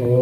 Oh.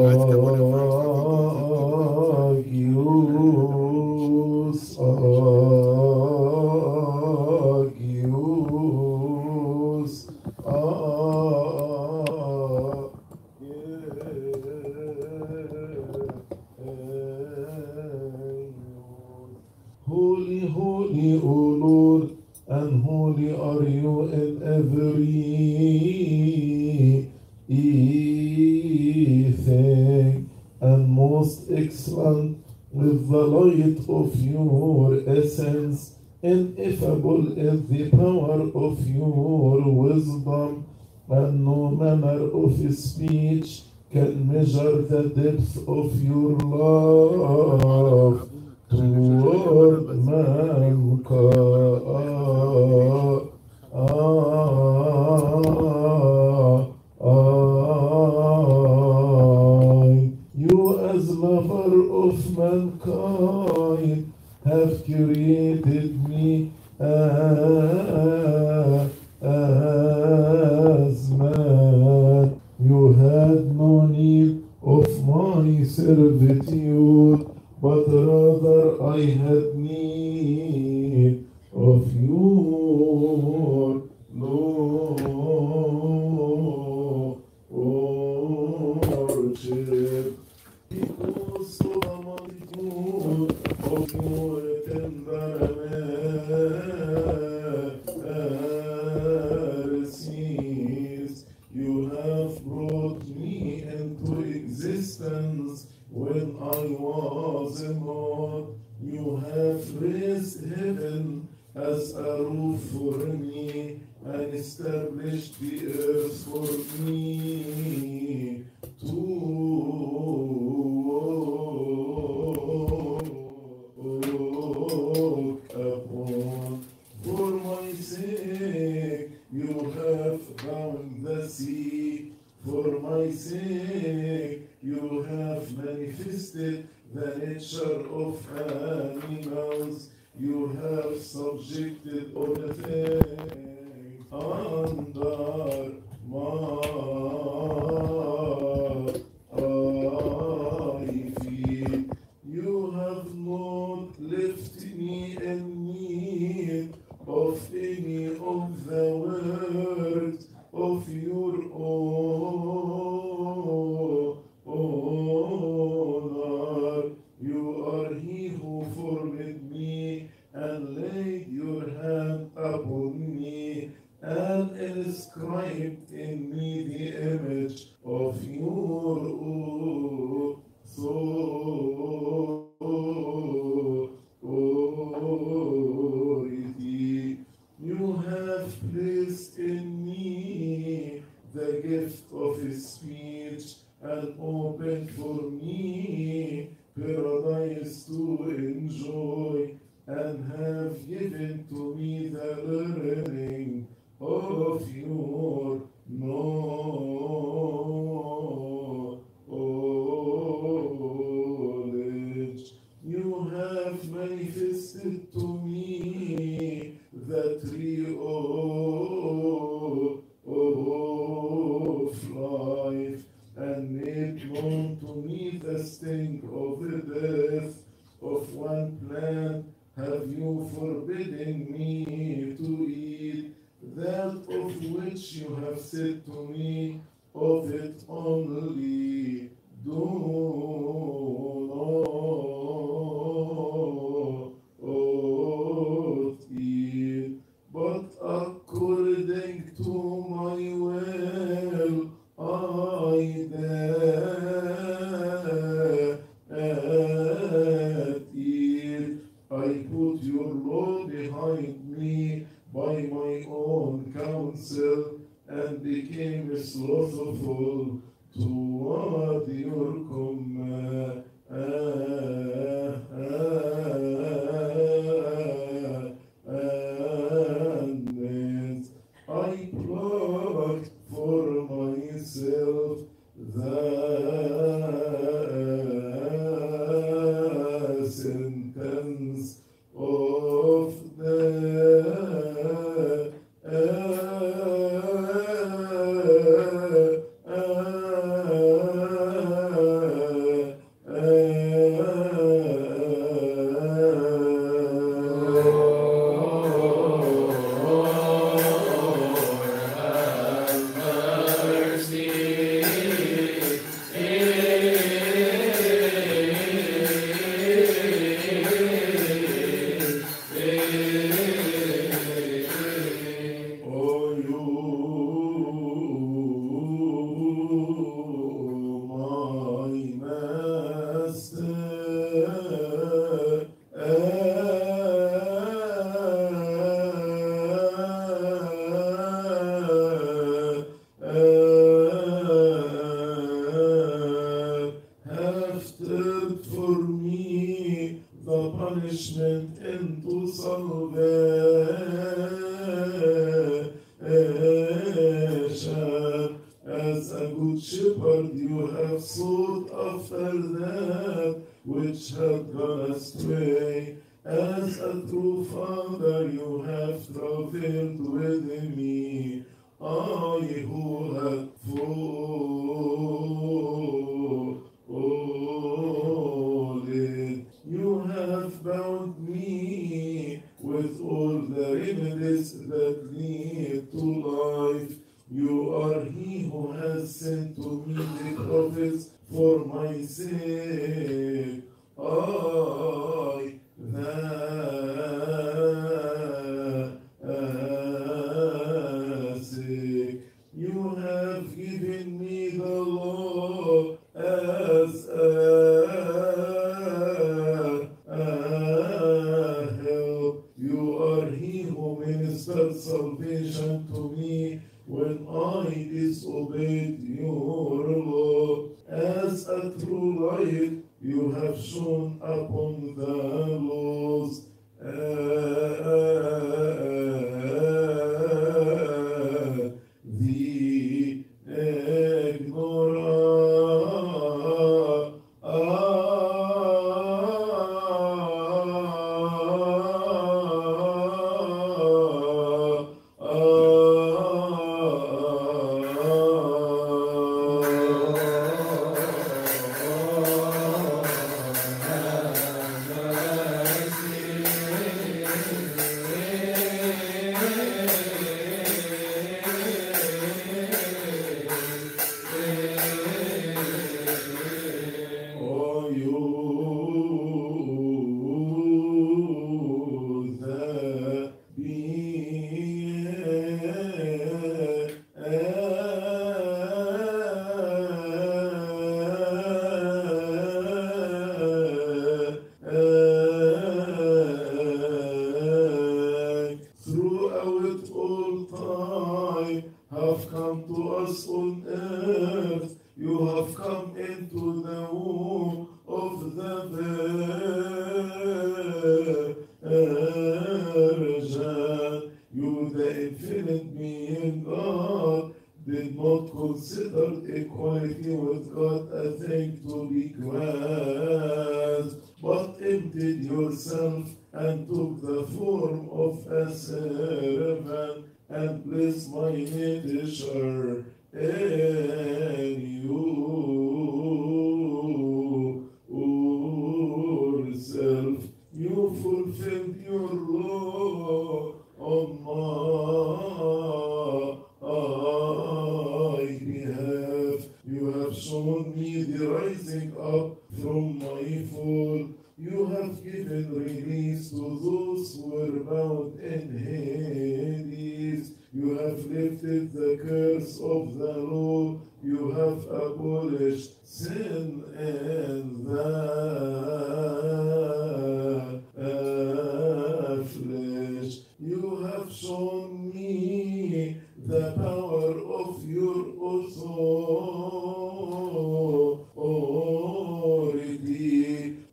and established the earth for me. of one plan, have you forbidden me to eat, that of which you have said to me, of it only do punishment and to salvation.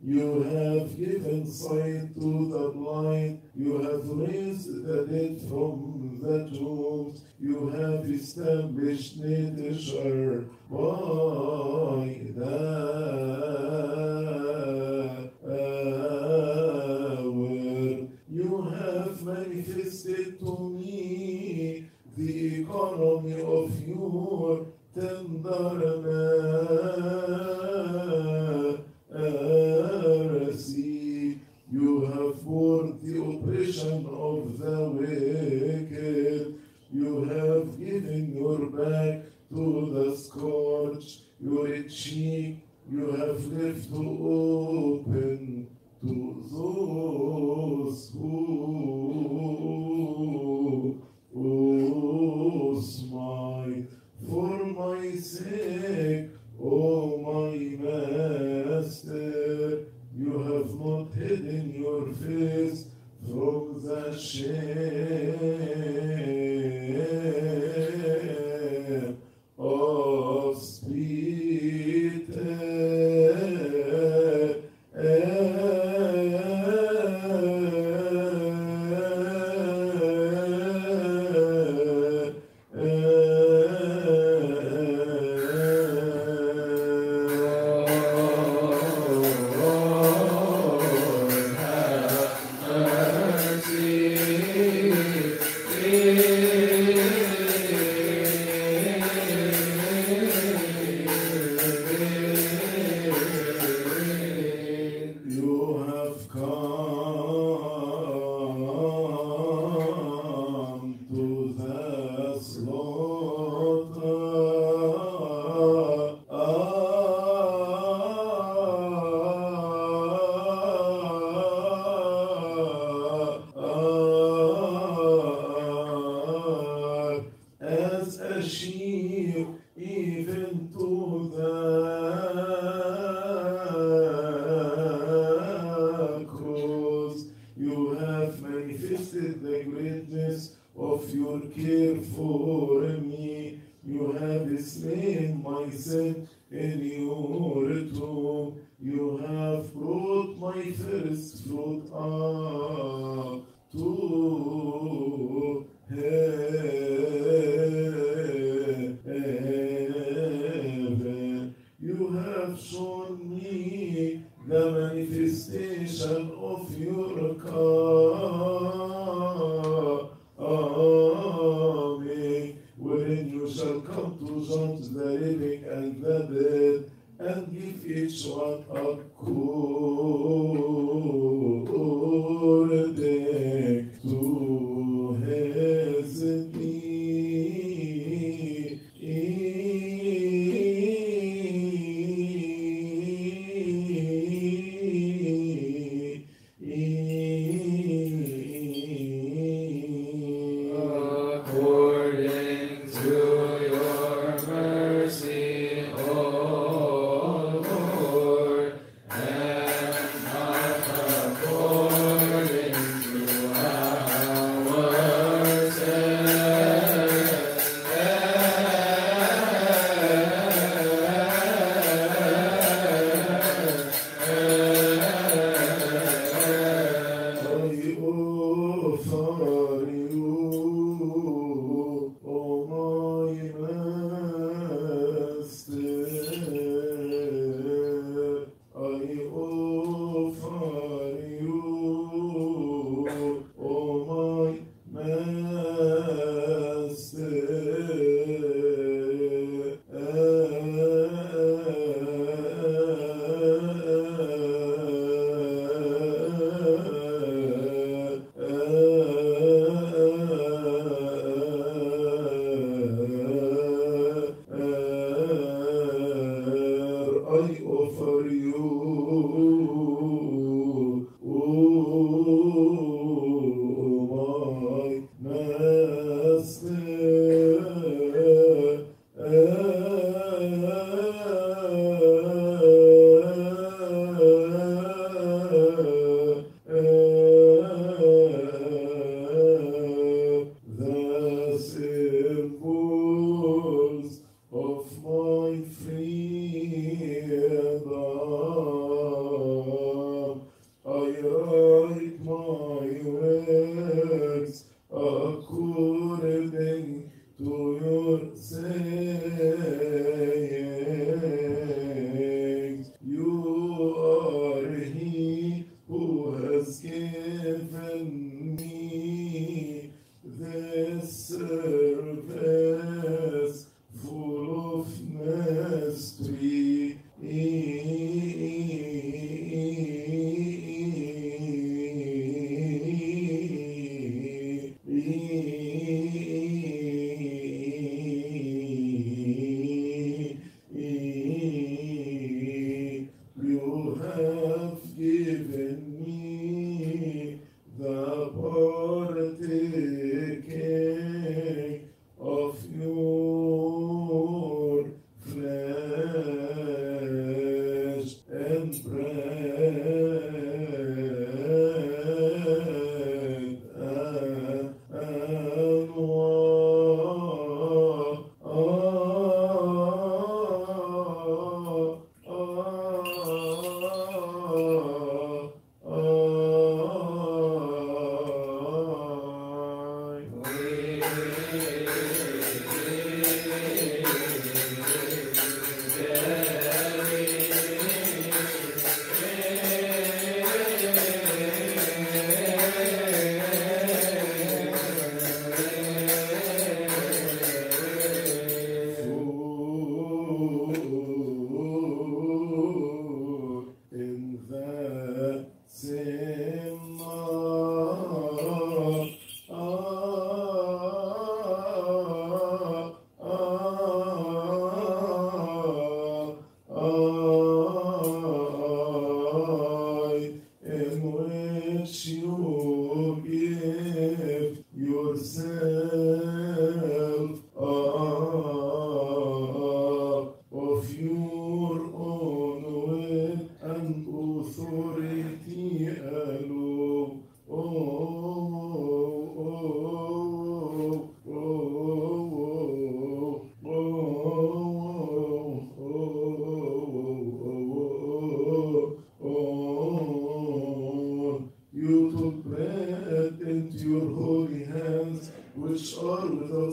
You have given sight to the blind. You have raised the dead from the tombs. You have established the by the I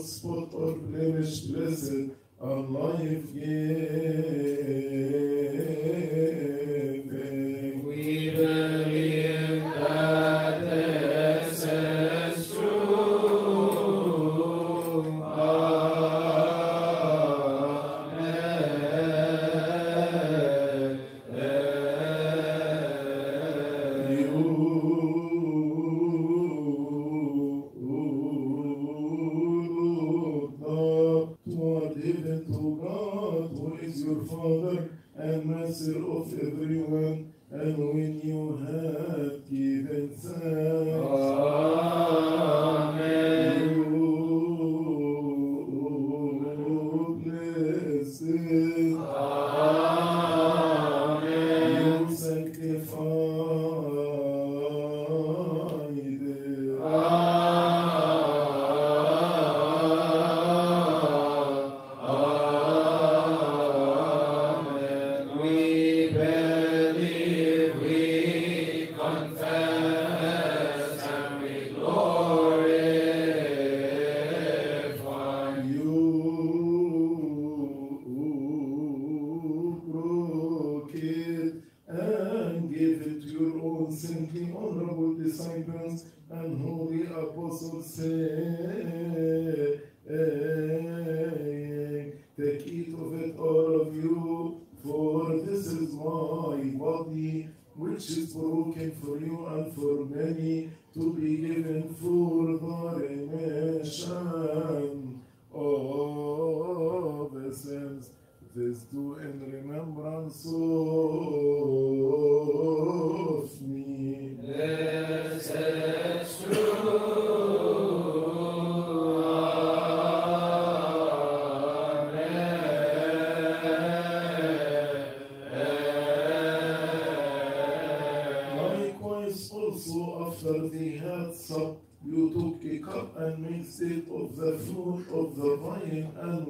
gospel proclaims blessed our life, yeah. Hayır, el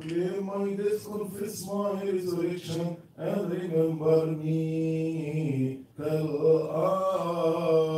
proclaim my death, confess my resurrection, and remember me. Till I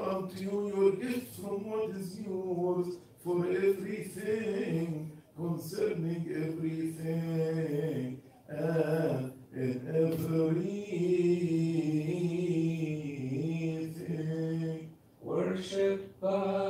unto you your gift from what is yours for everything, concerning everything, and in everything. Worship God.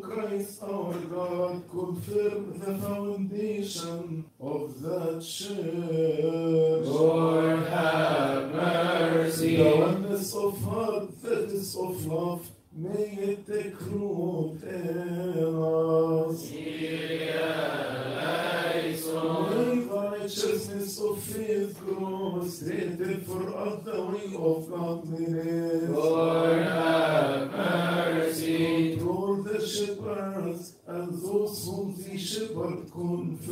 Christ our God, confirm the foundation of the church. Lord have mercy. The oneness of heart that is of love, may it take root in us. May the righteousness of faith grow straighten for us the way of godliness. Lord Zukunft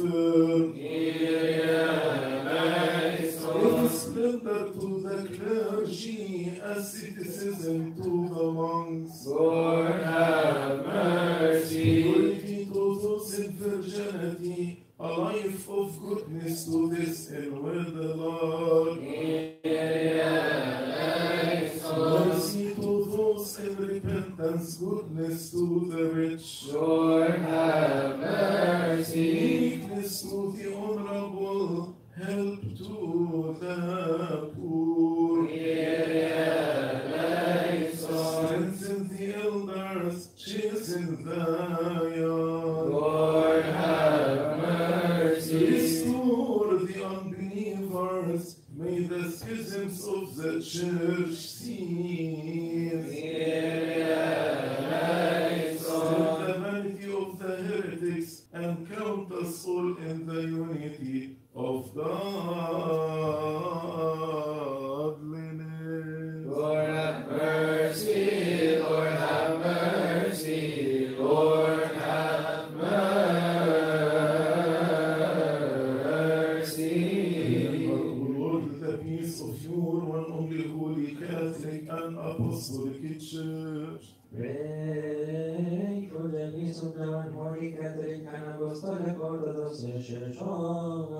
holy Catholic and Apostolic Church. Pray for the peace of the one holy Catholic and Apostolic Orthodox Church of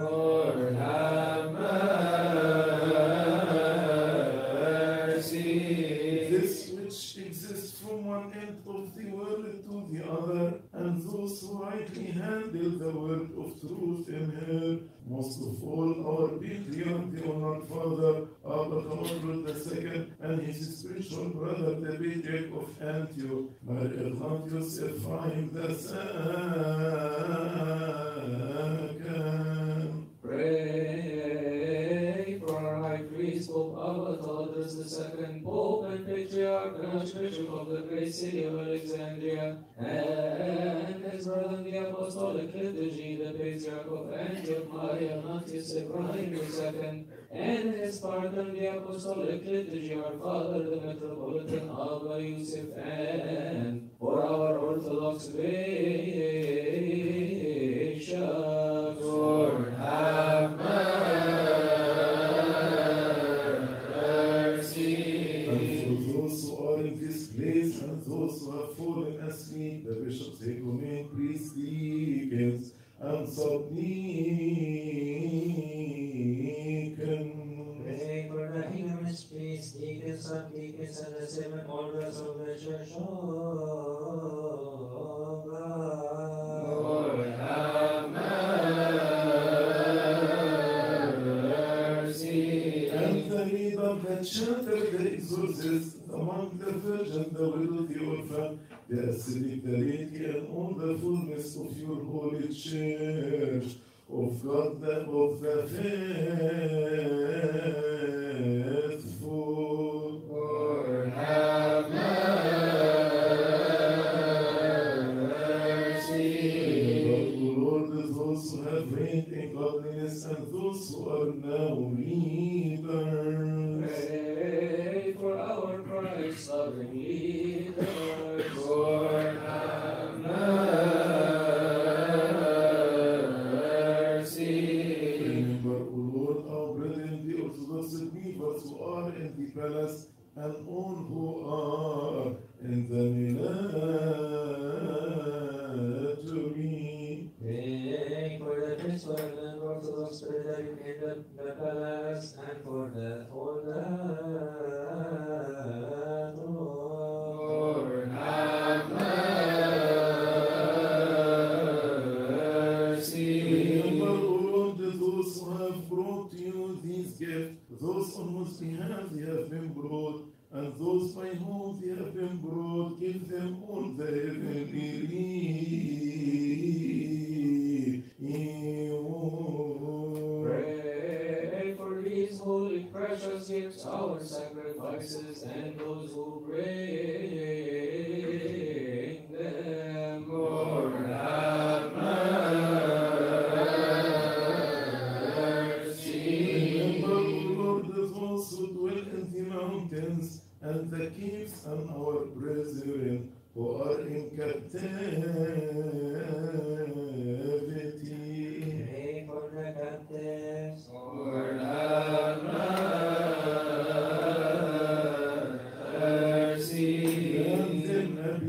Lord have mercy. This which exists from one end of the world to the other, and those who rightly handle the word of truth in her, most of all our the honored father, Tawadros II, and his spiritual brother, the patriarch of Antioch, Mark-Eglatius Ephraim the second. Pray for our High Priest, Pope Theodorus II, Pope and Patriarch and Archbishop of the great city of Alexandria, and his brother the Apostolic Liturgy, the Patriarch of Antioch, Maria Ignatius Ephraim II, and his pardon the Apostolic Liturgy, our Father, the Metropolitan Abba Yusuf, and for our Orthodox Bishop. Lord, have mercy. And for those who are in this place and those who have fallen asleep, the bishops, they command priests, deacons, and submit. bless him and the salvation of God. And Faridab had shattered the exorcists among the virgin, the the orphan, the ascetic, all the fullness of your holy church, of God, the, of the faith.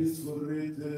Isfurite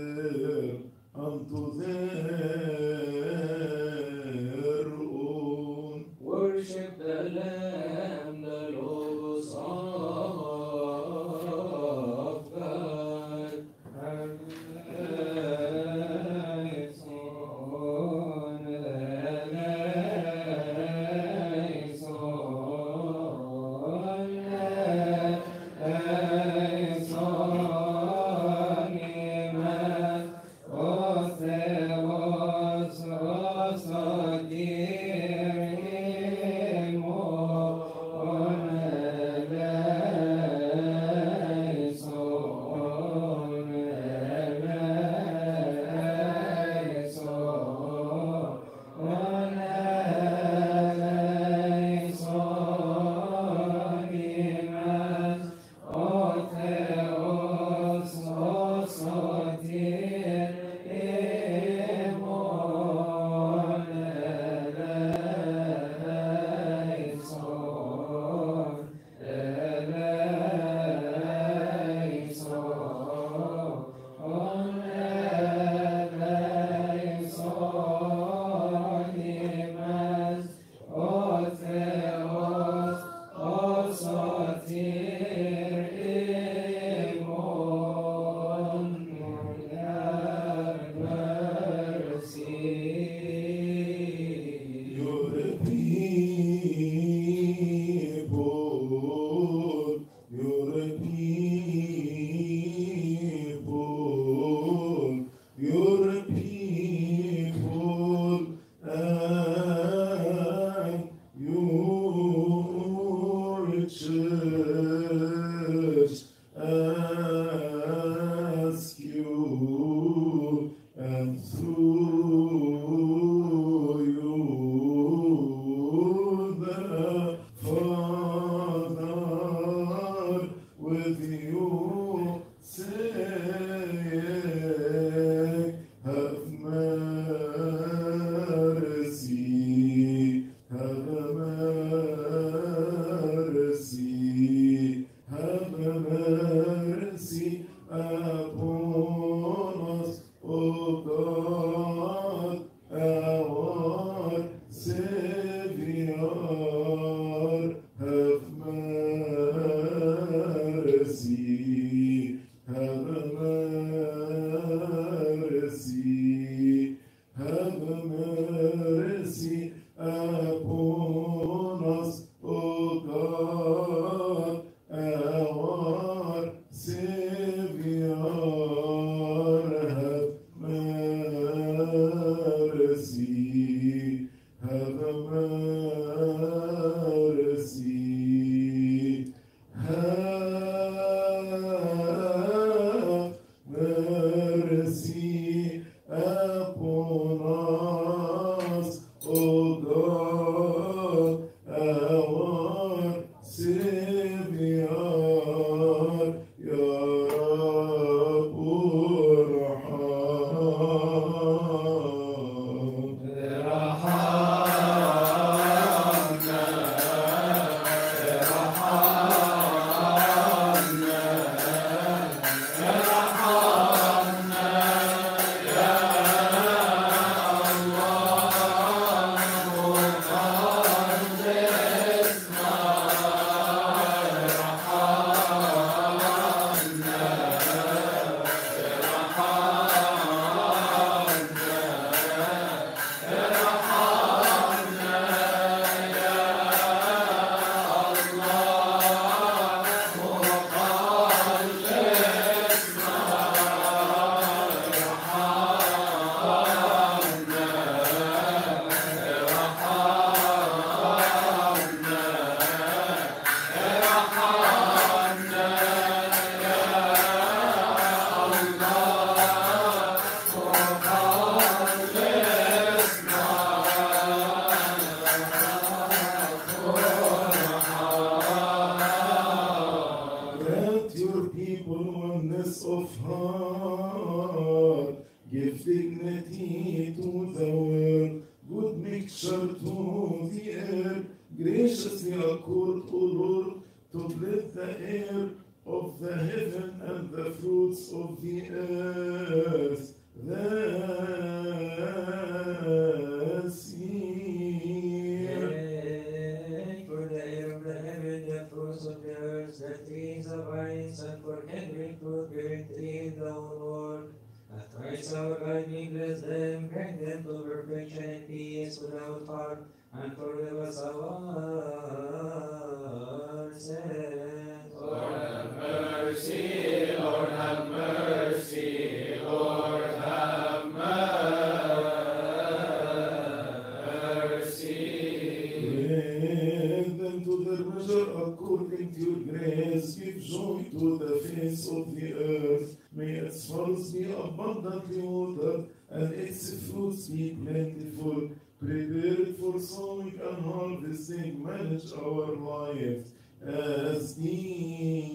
the face of the earth. May its flowers be abundantly watered and its fruits be plentiful. Prepare it for sowing and harvesting. Manage our lives as deemed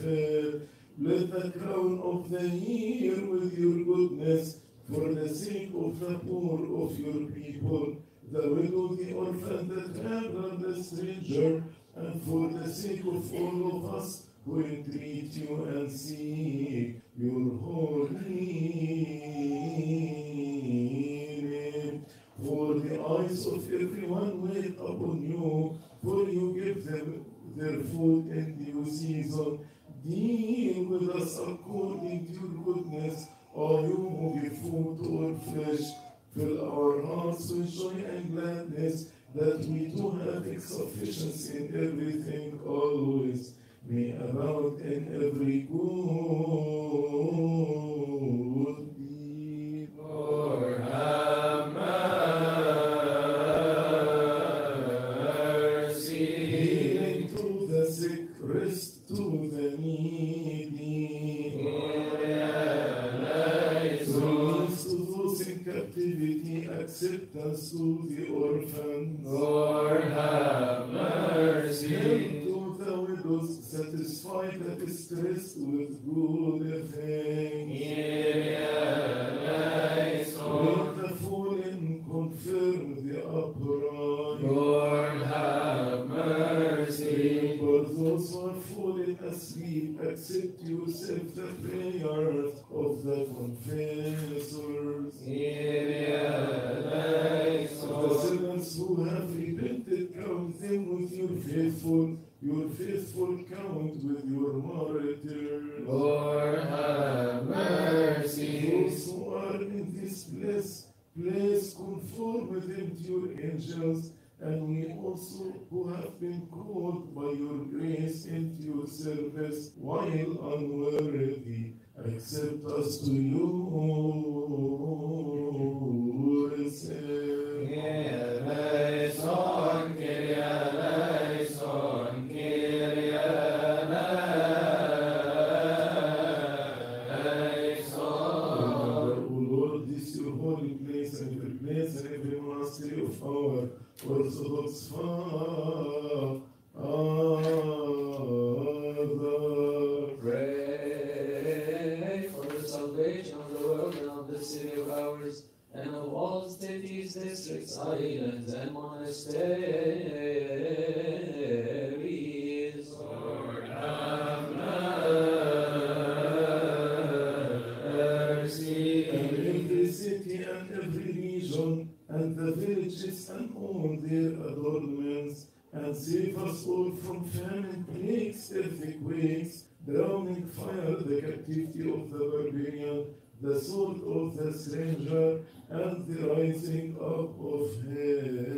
fair. Let the crown of the year with your goodness for the sake of the poor of your people, the widow, the orphan, the traveler, the stranger, and for the sake of all of us who entreat you and seek your holy name. For the eyes of everyone wait upon you, for you give them their food in due season. Deal with us according to your goodness, all you who give food to our flesh. Fill our hearts with joy and gladness, that we do have sufficiency in everything always. May abound in every good deed. Lord have mercy. Healing to the sick, rest to the needy. To those in captivity, acceptance to distressed with good things. Let the fallen confirm the upright. Lord have mercy. For those who are fallen asleep, accept yourself the prayers of the confessors. With your faithful, your faithful count with your martyrs. Lord, have mercy. Those who are in this place, place conform with them to your angels, and we also who have been called by your grace into your service while unworthy, accept us to yourself. Eleison, and save us all from famine, plagues, earthquakes, drowning fire, the captivity of the barbarian, the sword of the stranger, and the rising up of hell.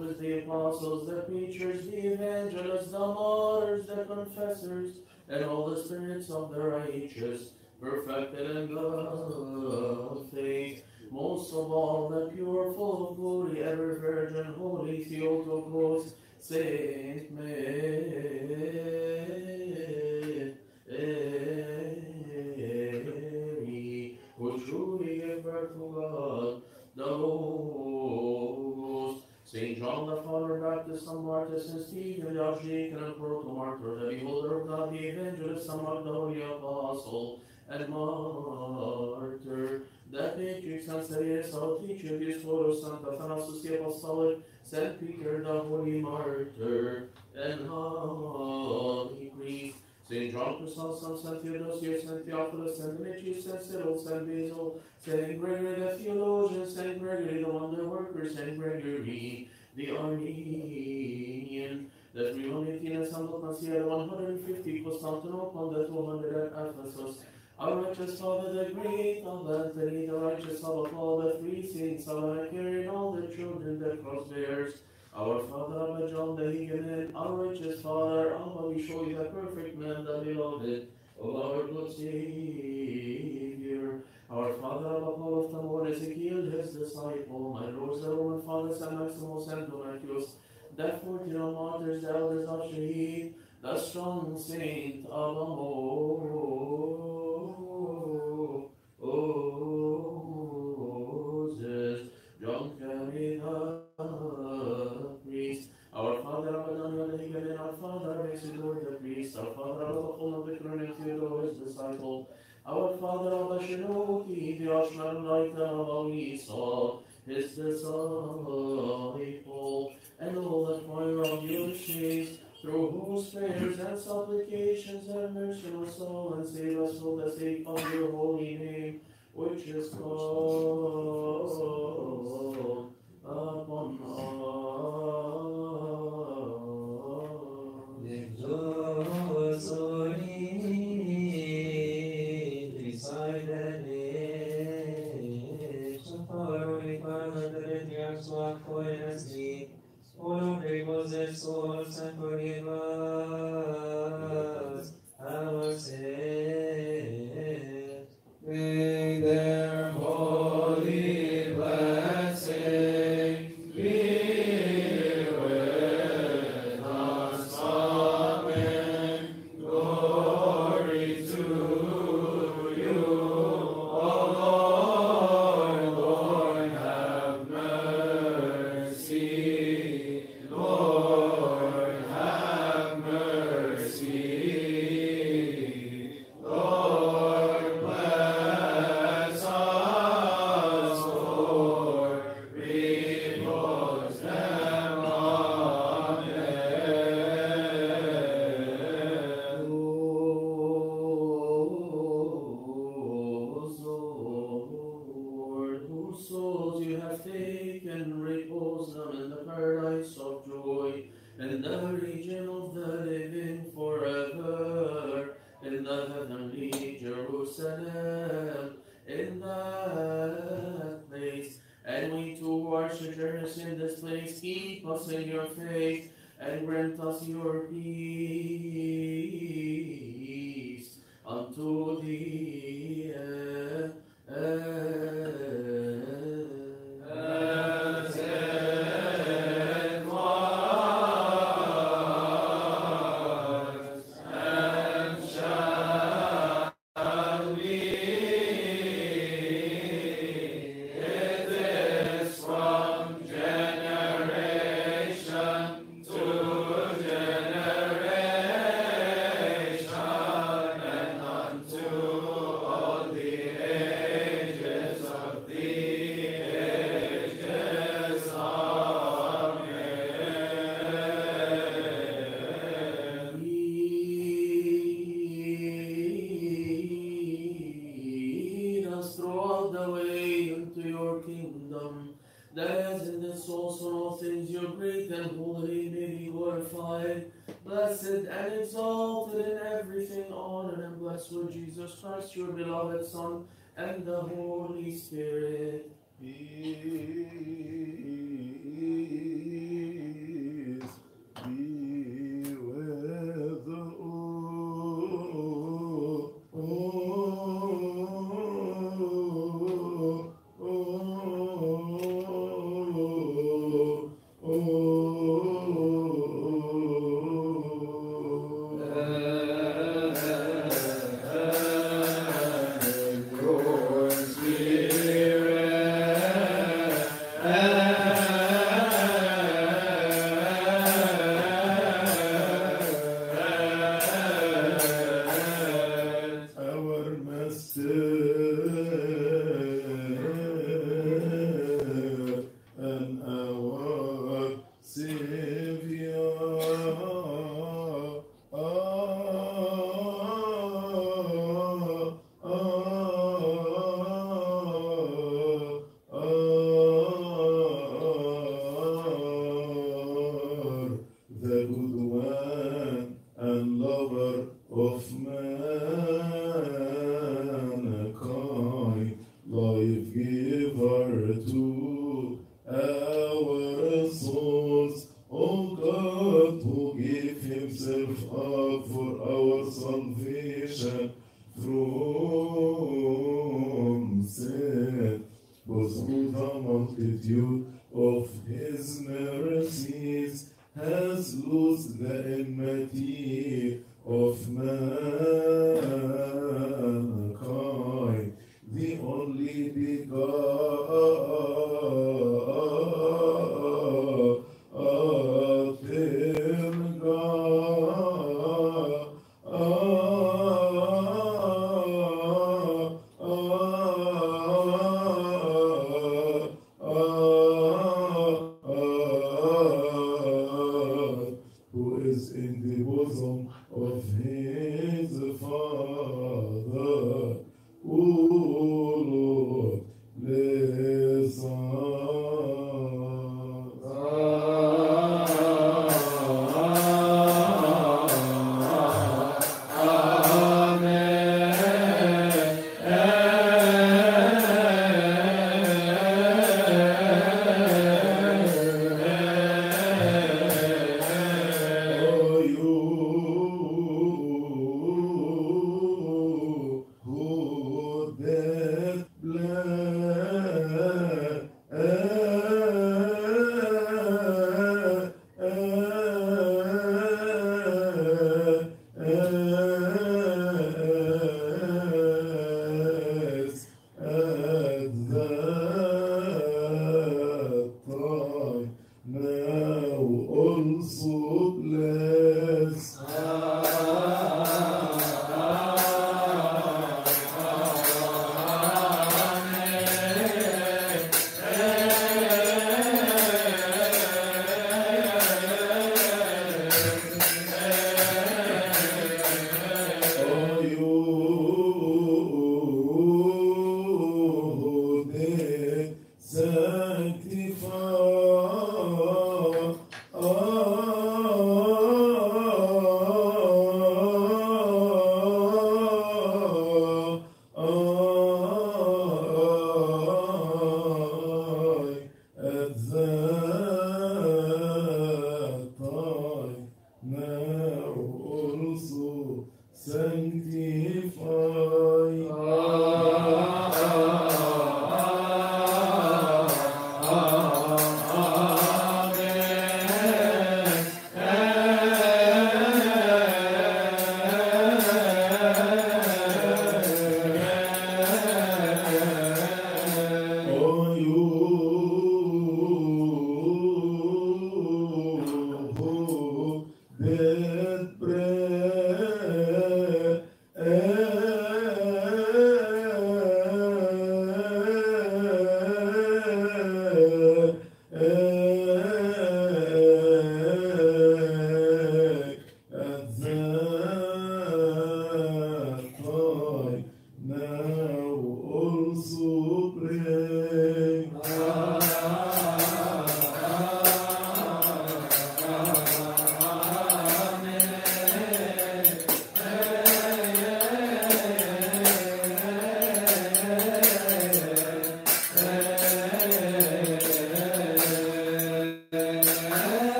Prophets, the apostles, the preachers, the evangelists, the martyrs, the confessors, and all the spirits of the righteous, perfected in the faith. Most of all, the pure, full of glory, ever Virgin, Holy Theotokos, Saint Mary, who truly gave birth to God, the Logos. Saint John the Father Baptist, Saint Martyr, Saint Stephen, the Archdeacon and Protomartyr, the Beholder of God, the Evangelist, Saint Mark, the Apostle, and Martyr, the Patriarch, Saint Cyrus, our teacher, the Explorer, Saint Athanasius, the Apostolic, Saint Peter, the Holy Martyr, and Holy Priest, Saint John Chrysostom, Saint Theodosius, Saint Theophilus, Saint Demetrius, Saint Cyril, Saint Basil, Saint Gregory the Theologian, Saint Gregory the Wonder Worker, Saint Gregory the Armenian, the 318 and Saint Nicaea, the 150 Constantinople, the 200 at Ephesus, our righteous Father, the great Anthony, the righteous Father of all the three saints, Carry and all the children, the cross bearers, our Father, Abba the Higgin, our righteous Father, Abba, we show you the perfect man, the beloved, O our good Savior. Our Father, Abba, Paul of Tamor, Ezekiel, his disciple, my Lord, the Roman Father, Saint Maximus, and Domitius, the fourteen martyrs, the elders of Shahid, the strong saint of Amo- of the living forever, Holy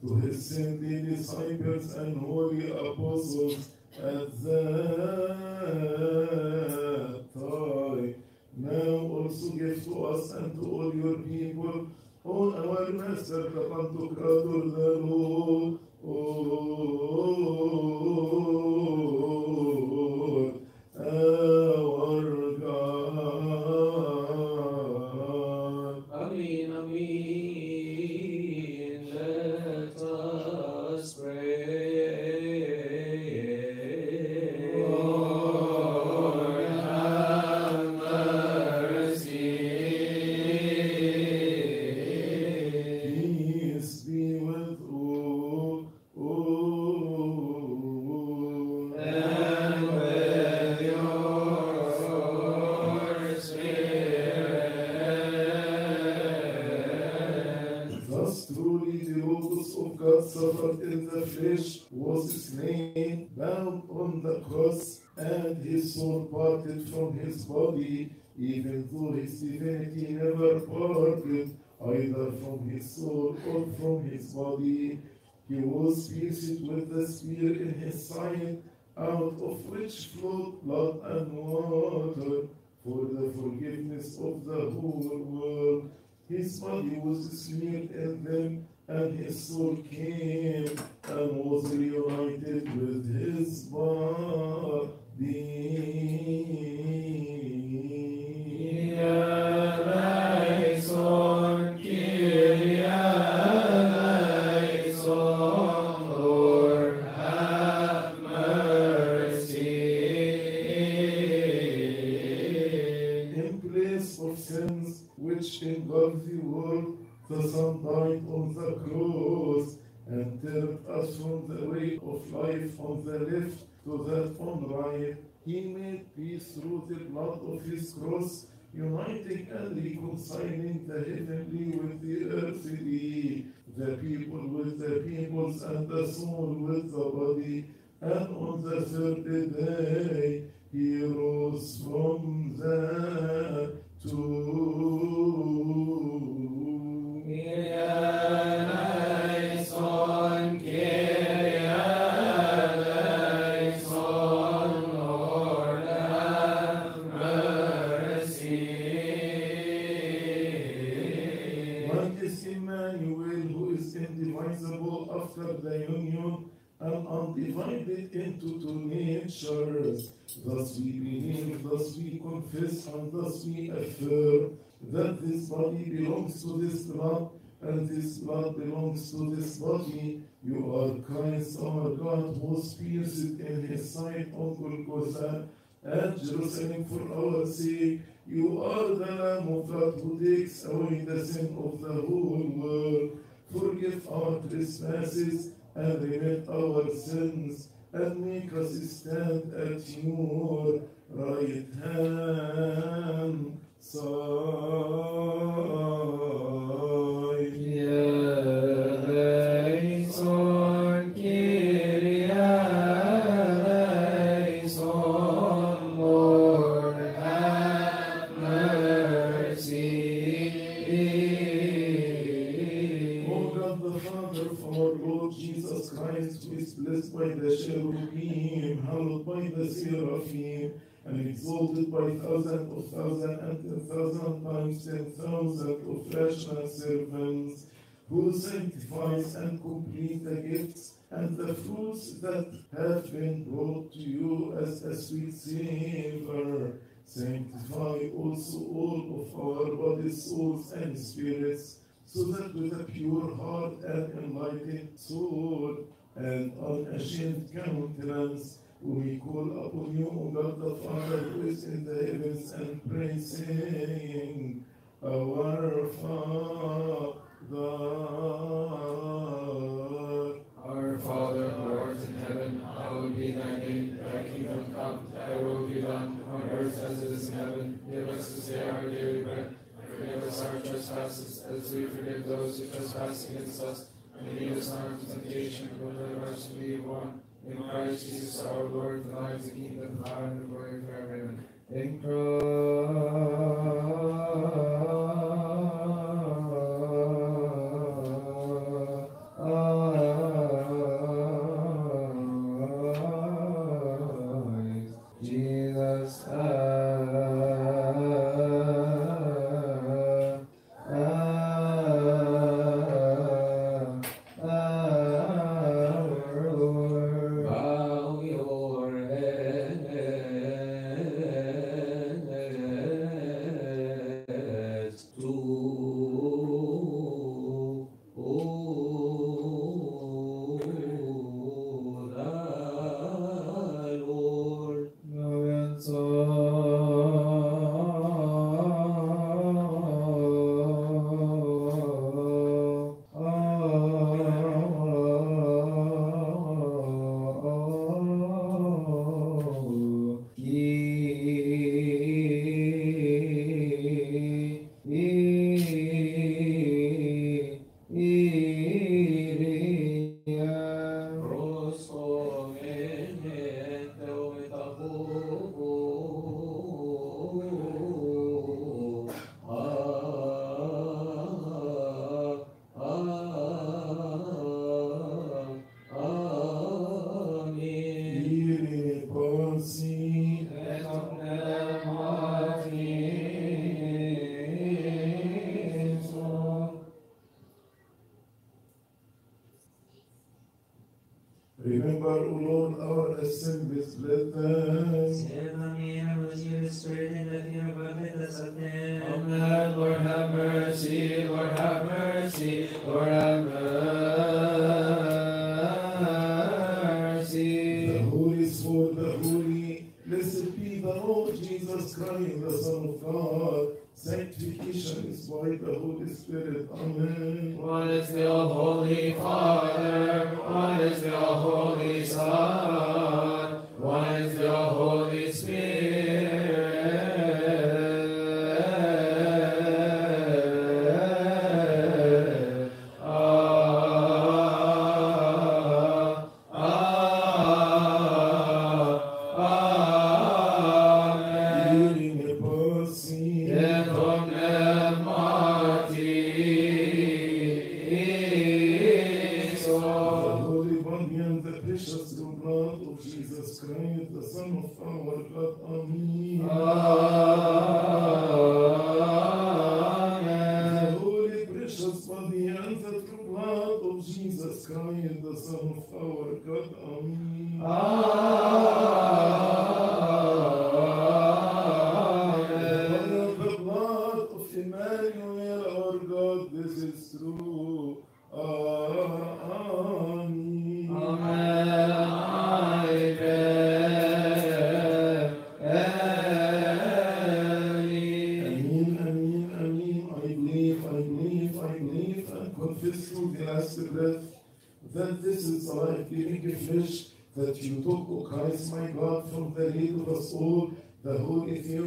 to his saintly disciples and holy apostles at that time. Now also give to us and to all your people, on our Master, the Pantocrator, the Lord, body, even though his divinity never parted, either from his soul or from his body. He was pierced with the spear in his side, out of which flowed blood and water, for the forgiveness of the whole world. His body was smeared in them, and his soul came and was reunited with his body. From the way of life on the left to that on right. He made peace through the blood of his cross, uniting and reconciling the heavenly with the earthly, the people with the peoples, and the soul with the body. And on the third day, he rose from the tomb. Blood, and this blood belongs to this body. You are Christ, our God, who was pierced in his side on Golgotha at Jerusalem for our sake. You are the Lamb of God who takes away the sin of the whole world. Forgive our trespasses and remit our sins and make us stand at your right hand side. Hallowed by the seraphim, and exalted by thousand of thousand and ten thousand times ten thousand of rational servants, who sanctifies and complete the gifts and the fruits that have been brought to you as a sweet savor. Sanctify also all of our bodies, souls, and spirits, so that with a pure heart and enlightened soul and unashamed countenance, we call upon you, O God the Father, who is in the heavens, and pray, saying, Our Father, Our Father, who art in heaven, hallowed be thy name. Thy kingdom come, thy will be done, on earth as it is in heaven. Give us this day our daily bread, and forgive us our trespasses, as we forgive those who trespass against us. And lead us not into temptation, but deliver us from the one. In Christ Jesus our Lord, the life, the kingdom, the power, and the glory forever. Amen. In Christ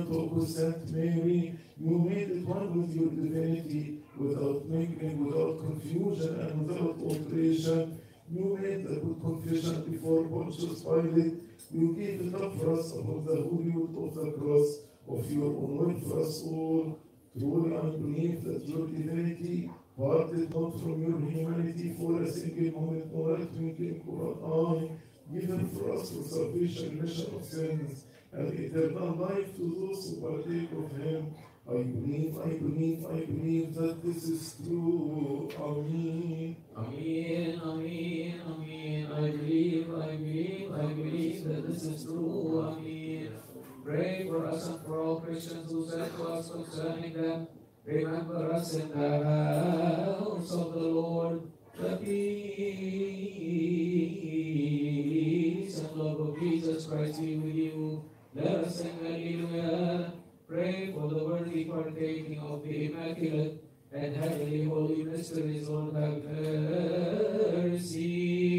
Holy Theotokos, Saint Mary. You made it one with your divinity, without mingling, without confusion, and without alteration. You made a good confession before Pontius Pilate. You gave it up for us above the holy wood of the cross of your own will for us all. Truly I believe that your divinity parted not from your humanity for a single moment, nor a twinkling of an eye, given for us for salvation, remission of sins, and eternal life to those who partake of him. I believe, I believe, I believe that this is true. Amen. Amen, amen, amen. I believe, I believe, I believe that this is true. Amen. Pray for us and for all Christians who said to us concerning them. Remember us in the house of the Lord. The peace and love of Jesus Christ be with you. Let us sing Alleluia. Pray for the worthy partaking of the Immaculate and heavenly holy mysteries, Lord have mercy.